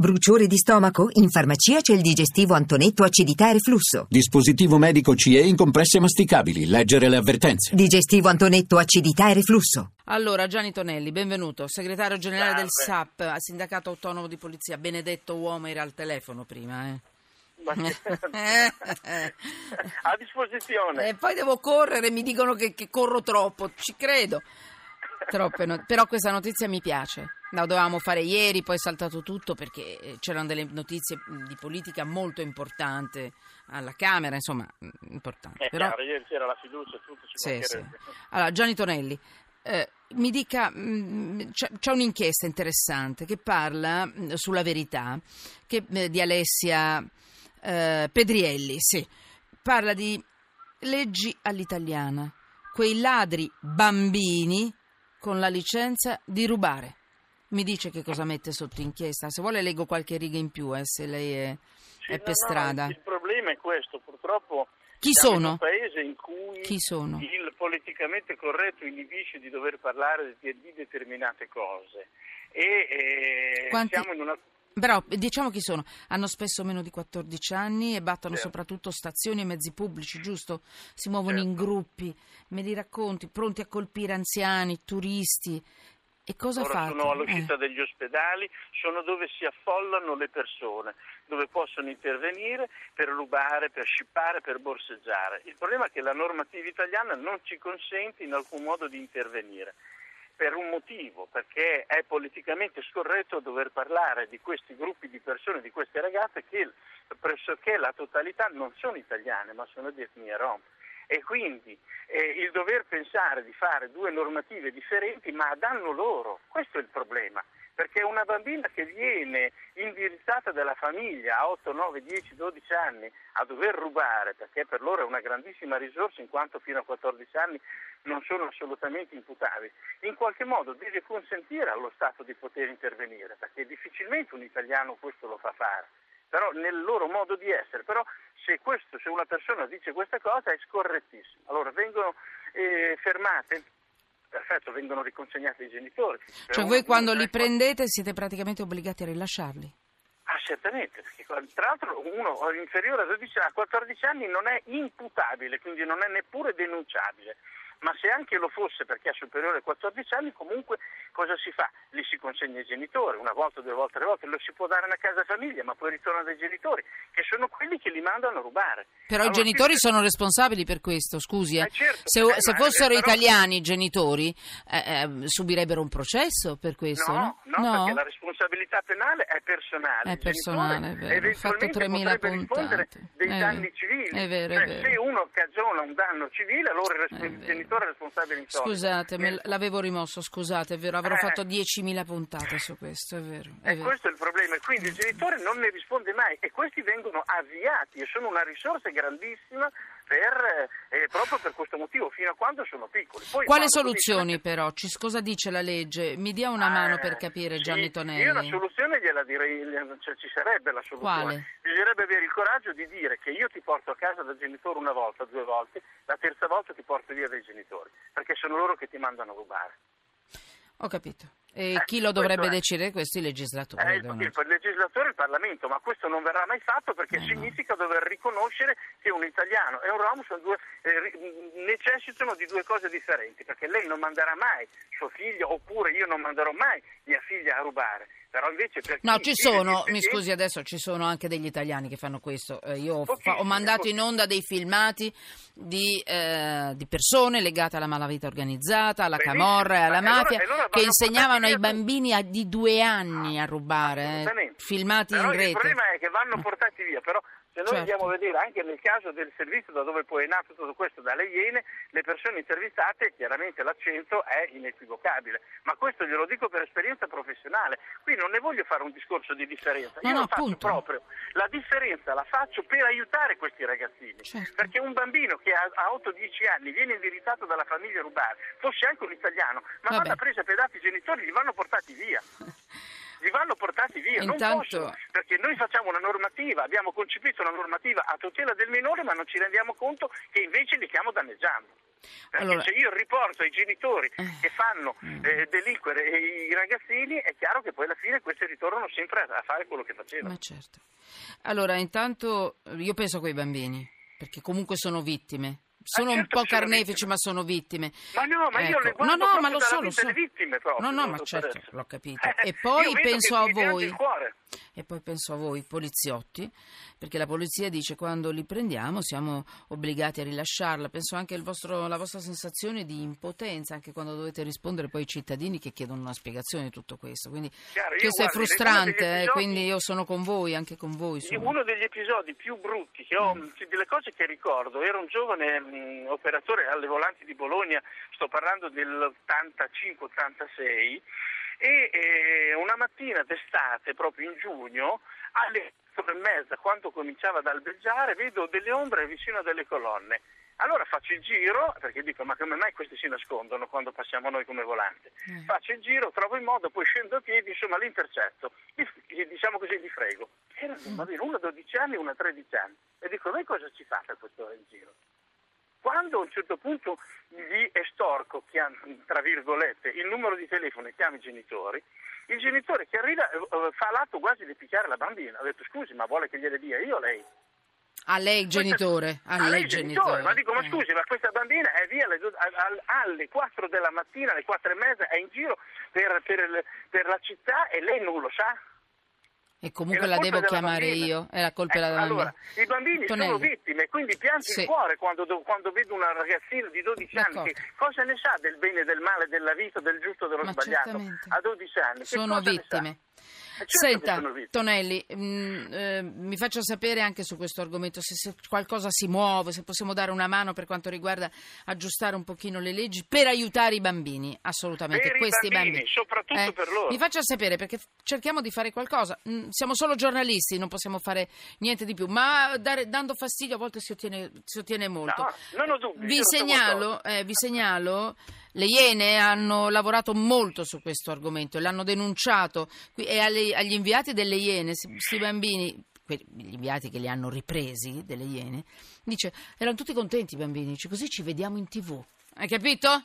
Bruciore di stomaco? In farmacia c'è il digestivo Antonetto acidità e reflusso. Dispositivo medico CE in compresse masticabili. Leggere le avvertenze. Digestivo Antonetto acidità e reflusso. Allora, Gianni Tonelli, benvenuto, segretario generale del Salve. SAP, Sindacato Autonomo di Polizia. Benedetto uomo era al telefono prima, eh. A disposizione. E poi devo correre, mi dicono che, che corro troppo, ci credo. Troppe no- però questa notizia mi piace. La dovevamo fare ieri, poi è saltato tutto perché eh, c'erano delle notizie mh, di politica molto importanti alla Camera, insomma, mh, importanti. Però... chiaro, ieri c'era la fiducia e tutto Sì, sì. Allora, Gianni Tonelli, eh, mi dica, mh, c'è, c'è un'inchiesta interessante che parla mh, sulla verità che, eh, di Alessia eh, Pedrielli, sì, parla di leggi all'italiana, quei ladri bambini con la licenza di rubare. Mi dice che cosa mette sotto inchiesta, se vuole leggo qualche riga in più, eh, se lei è, Sì, è no, per no, strada. il problema è questo, purtroppo Chi siamo in sono? un paese in cui Chi sono? il politicamente corretto inibisce di dover parlare di, di determinate cose. E eh, Quanti- siamo in una Però diciamo chi sono. Hanno spesso meno di 14 anni e battono Certo. soprattutto stazioni e mezzi pubblici, giusto? Si muovono in Certo. gruppi, me li racconti, pronti a colpire anziani, turisti. E cosa Ora fate? sono all'uscita Eh, degli ospedali, sono dove si affollano le persone, dove possono intervenire per rubare, per scippare, per borseggiare. Il problema è che la normativa italiana non ci consente in alcun modo di intervenire. Per un motivo, perché è politicamente scorretto dover parlare di questi gruppi di persone, di queste ragazze che pressoché la totalità non sono italiane, ma sono di etnia rom. E quindi eh, il dover pensare di fare due normative differenti, ma a danno loro, questo è il problema. Perché una bambina che viene indirizzata dalla famiglia a 8, 9, 10, 12 anni a dover rubare, perché per loro è una grandissima risorsa in quanto fino a 14 anni non sono assolutamente imputabili, in qualche modo deve consentire allo Stato di poter intervenire, perché difficilmente un italiano questo lo fa fare però nel loro modo di essere. Però se, questo, se una persona dice questa cosa è scorrettissimo. Allora vengono eh, fermate, perfetto, vengono riconsegnate ai genitori. Per Cioè voi quando li prendete siete praticamente obbligati a rilasciarli. Ah, certamente, perché tra l'altro uno inferiore a, 12 a 14 anni non è imputabile, quindi non è neppure denunciabile. Ma se anche lo fosse perché è superiore a 14 anni, comunque cosa si fa? Li si consegna ai genitori, una volta, due volte, tre volte, lo si può dare a una casa famiglia, ma poi ritorna dai genitori, che sono quelli che li mandano a rubare. Però i Allora, genitori qui- sono responsabili per questo, scusi. eh. Eh, certo, se, eh, se fossero però- italiani i genitori eh, eh, subirebbero un processo per questo, No, no? no, perché la responsabilità penale è personale. È personale, è vero. Ho fatto eventualmente 3000 potrebbe rispondere puntate. dei È danni vero. civili. È vero, è Cioè, vero. Se uno cagiona un danno civile, allora il, res- È il vero. Genitore responsabile in soldi. Scusate, me Nel- l'avevo rimosso, scusate, è vero, avrò Eh. fatto 10.000 puntate su questo, è vero. È E vero. questo è il problema, e quindi il genitore non ne risponde mai e questi vengono avviati e sono una risorsa grandissima per, eh, proprio per questo motivo, fino a quando sono piccoli. Poi Quali quando soluzioni cominciano- però? Ci- cosa dice la legge? Mi dia una mano Eh, per capire, sì, Gianni Tonelli. Io la soluzione gliela direi, cioè, ci sarebbe la soluzione. Quale? Bisognerebbe avere il coraggio di dire che io ti porto a casa dal genitore una volta, due volte, la terza volta ti porto via dai genitori, perché sono loro che ti mandano a rubare. Ho capito. E Eh, chi lo dovrebbe è. decidere? Questo i legislatori. Eh, il, il legislatore e il Parlamento, ma questo non verrà mai fatto perché Eh, no. significa dover riconoscere che un italiano e un rom sono due, eh, necessitano di due cose differenti, perché lei non manderà mai suo figlio oppure io non manderò mai mia figlia a rubare. Però invece per No, ci sono, mi scusi adesso, ci sono anche degli italiani che fanno questo. Eh, io ho, fa- ho mandato in onda dei filmati di, eh, di persone legate alla malavita organizzata, alla Benissimo, camorra e alla ma allora- mafia allora che insegnavano ai bambini a- di due anni a rubare, eh, filmati Però in Il rete. problema è che vanno portati via, però se noi Certo. andiamo a vedere anche nel caso del servizio da dove poi è nato tutto questo, dalle Iene, le persone intervistate, chiaramente l'accento è inequivocabile, ma questo glielo dico per esperienza professionale, qui non ne voglio fare un discorso di differenza, No, io no, lo faccio appunto. proprio, la differenza la faccio per aiutare questi ragazzini, Certo. perché un bambino che a, a 8-10 anni viene indirizzato dalla famiglia a rubare, fosse anche un italiano, ma Vabbè. vada presa a pedate i genitori, li vanno portati via li vanno portati via, non Intanto- possono, perché noi facciamo una normativa, abbiamo concepito una normativa a tutela del minore, ma non ci rendiamo conto che invece li stiamo danneggiando. Perché Allora- se io riporto ai genitori Eh. che fanno Mm. eh, delinquere i ragazzini, è chiaro che poi alla fine questi ritornano sempre a, a fare quello che facevano. Ma certo. Allora, intanto io penso a quei bambini, perché comunque sono vittime. Sono un certo po' carnefici, ma sono vittime. Ma no, ma io Ecco. le guardo No, no, ma lo so, lo so. vittime proprio, No, no, ma certo, l'ho capito. E poi io penso a voi. E poi penso a voi, poliziotti, perché la polizia dice quando li prendiamo siamo obbligati a rilasciarla. Penso anche alla vostra sensazione di impotenza, anche quando dovete rispondere poi ai cittadini che chiedono una spiegazione di tutto questo. Quindi Chiaro, questo è guardi, uno frustrante, eh, episodi- quindi io sono con voi, anche con voi. Insomma. Uno degli episodi più brutti che ho, Mm. delle cose che ricordo, ero un giovane mh, operatore alle volanti di Bologna, sto parlando dell'85-86, e eh, una mattina d'estate, proprio in giugno, alle 4 e mezza, quando cominciava ad albeggiare, vedo delle ombre vicino a delle colonne. Allora faccio il giro, perché dico, ma come mai questi si nascondono quando passiamo noi come volante? Mm. Faccio il giro, trovo il modo, poi scendo a piedi, insomma l'intercetto, Li- diciamo così, li frego. Erano un bambino, uno a 12 anni e uno a 13 anni. E dico, lei cosa ci fa per questo in giro? Quando a un certo punto gli estorco, tra virgolette, il numero di telefono e chiamo i genitori, il genitore che arriva eh, eh, fa l'atto quasi di picchiare la bambina. Ha detto, scusi, ma vuole che gliele dia io o lei? A lei genitore, a, A lei lei genitore. ma dico, ma Eh. scusi, ma questa bambina è via alle, alle 4 della mattina, alle 4 e mezza, è in giro per, per per la città e lei non lo sa? E comunque la colpa devo chiamare bambina. io, è la colpa Ecco, della bambina. Allora, i bambini sono Tonelli. vittime, quindi piange Sì. il cuore quando, do- quando vedo una ragazzina di 12 anni D'accordo. che cosa ne sa del bene, del male, della vita, del giusto, dello Ma sbagliato. certamente. A 12 anni. Che Sono vittime. Eh, certo Senta. Tonelli, mm, eh, mi faccia sapere anche su questo argomento se, se qualcosa si muove, se possiamo dare una mano per quanto riguarda aggiustare un pochino le leggi per aiutare i bambini, assolutamente, Per questi bambini, bambini. soprattutto Eh, per loro. Mi faccia sapere perché cerchiamo di fare qualcosa. Mm, siamo solo giornalisti, non possiamo fare niente di più, ma dare- dando fastidio a volte si ottiene, si ottiene molto. No, non ho dubbi. Vi segnalo, eh, vi segnalo, le Iene hanno lavorato molto su questo argomento e l'hanno denunciato e agli inviati delle Iene, questi bambini, gli inviati che li hanno ripresi delle Iene, dice, erano tutti contenti i bambini, così ci vediamo in tv. Hai capito?